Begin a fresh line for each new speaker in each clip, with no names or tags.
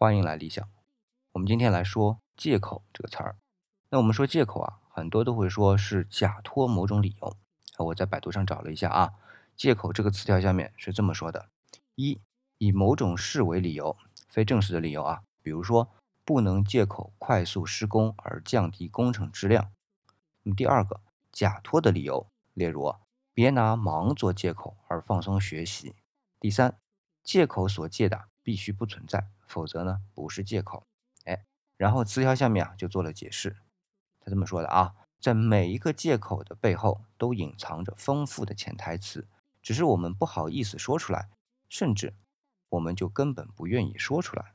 欢迎来理想。我们今天来说“借口”这个词儿。那我们说借口啊，很多都会说是假托某种理由。我在百度上找了一下啊，“借口”这个词条下面是这么说的：一、以某种事为理由，非正式的理由啊，比如说不能借口快速施工而降低工程质量。那么第二个，假托的理由，例如别拿忙做借口而放松学习。第三，借口所借的。必须不存在，否则呢不是借口。哎，然后词条下面啊就做了解释，他这么说的啊，在每一个借口的背后都隐藏着丰富的潜台词，只是我们不好意思说出来，甚至我们就根本不愿意说出来。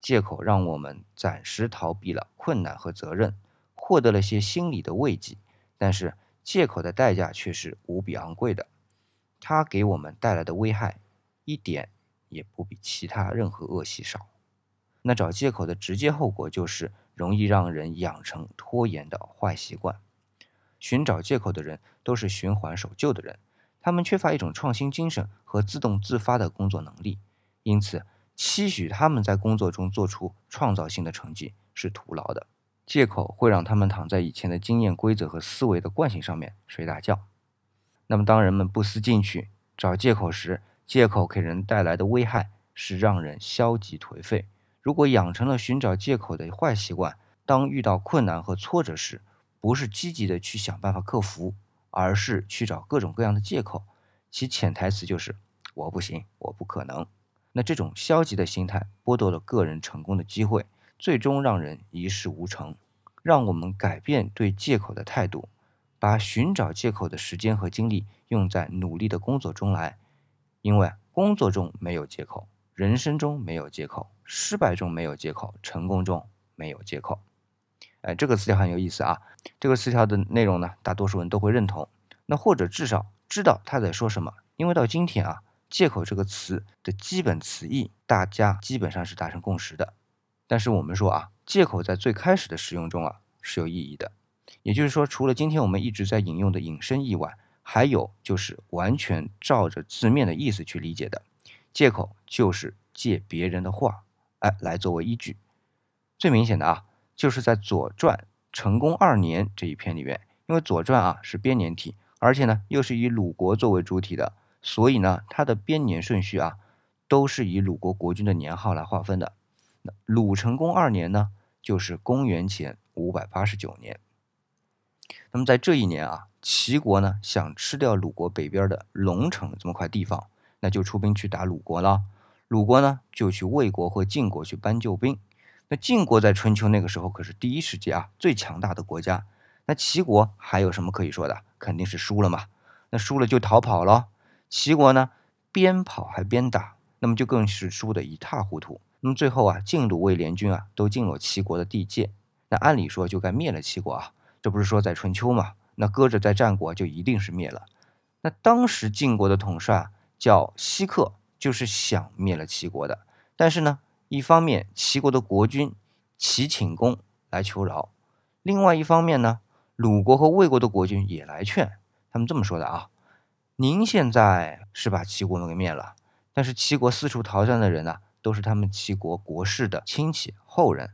借口让我们暂时逃避了困难和责任，获得了些心理的慰藉，但是借口的代价却是无比昂贵的，它给我们带来的危害一点。也不比其他任何恶习少。那找借口的直接后果就是容易让人养成拖延的坏习惯。寻找借口的人都是循环守旧的人，他们缺乏一种创新精神和自动自发的工作能力，因此期许他们在工作中做出创造性的成绩是徒劳的。借口会让他们躺在以前的经验规则和思维的惯性上面睡大觉。那么，当人们不思进取找借口时，借口给人带来的危害是让人消极颓废。如果养成了寻找借口的坏习惯，当遇到困难和挫折时，不是积极的去想办法克服，而是去找各种各样的借口，其潜台词就是“我不行，我不可能”。那这种消极的心态剥夺了个人成功的机会，最终让人一事无成。让我们改变对借口的态度，把寻找借口的时间和精力用在努力的工作中来。因为工作中没有借口，人生中没有借口，失败中没有借口，成功中没有借口。哎，这个词条很有意思啊！这个词条的内容呢，大多数人都会认同，那或者至少知道他在说什么。因为到今天啊，借口这个词的基本词义，大家基本上是达成共识的。但是我们说啊，借口在最开始的使用中啊是有意义的，也就是说，除了今天我们一直在引用的引申义外。还有就是完全照着字面的意思去理解的，借口就是借别人的话，哎，来作为依据。最明显的啊，就是在《左传》成公二年这一篇里面，因为《左传》啊是编年体，而且呢又是以鲁国作为主体的，所以呢它的编年顺序啊都是以鲁国国君的年号来划分的。那鲁成公二年呢，就是公元前五百八十九年。那么在这一年啊。齐国呢想吃掉鲁国北边的龙城这么块地方，那就出兵去打鲁国了。鲁国呢就去魏国和晋国去搬救兵。那晋国在春秋那个时候可是第一世界啊最强大的国家。那齐国还有什么可以说的？肯定是输了嘛。那输了就逃跑了。齐国呢边跑还边打，那么就更是输得一塌糊涂。那么最后啊晋鲁魏联军啊都进了齐国的地界。那按理说就该灭了齐国啊，这不是说在春秋吗？那搁着在战国就一定是灭了。那当时晋国的统帅叫西克，就是想灭了齐国的。但是呢，一方面齐国的国君齐顷公来求饶，另外一方面呢，鲁国和魏国的国君也来劝。他们这么说的啊：“您现在是把齐国给灭了，但是齐国四处逃窜的人呢，都是他们齐国国士的亲戚后人，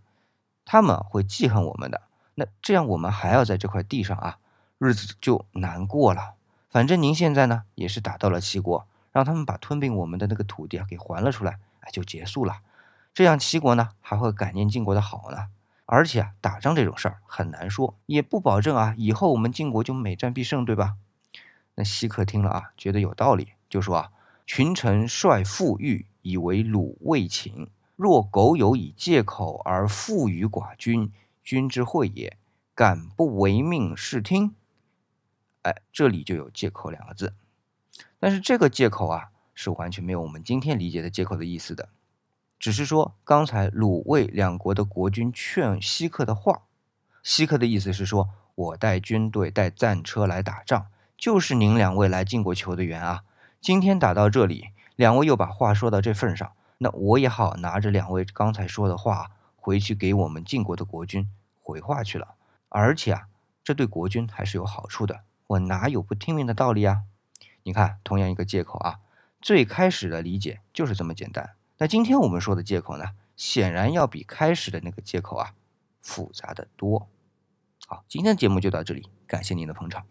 他们会记恨我们的。那这样我们还要在这块地上啊。”日子就难过了。反正您现在呢，也是打到了齐国，让他们把吞并我们的那个土地啊给还了出来，哎，就结束了。这样齐国呢还会感念晋国的好呢。而且啊，打仗这种事儿很难说，也不保证啊，以后我们晋国就每战必胜，对吧？那西客听了啊，觉得有道理，就说啊：“群臣率父欲以为鲁魏秦，若苟有以借口而负于寡君，君之惠也，敢不违命视听？”哎，这里就有借口两个字，但是这个借口啊，是完全没有我们今天理解的借口的意思的，只是说刚才鲁卫两国的国君劝西克的话，西克的意思是说，我带军队带战车来打仗，就是您两位来晋国求的援啊。今天打到这里，两位又把话说到这份上，那我也好拿着两位刚才说的话回去给我们晋国的国君回话去了，而且啊，这对国君还是有好处的。我哪有不听命的道理啊？你看，同样一个借口啊，最开始的理解就是这么简单。那今天我们说的借口呢，显然要比开始的那个借口啊复杂的多。好，今天的节目就到这里，感谢您的捧场。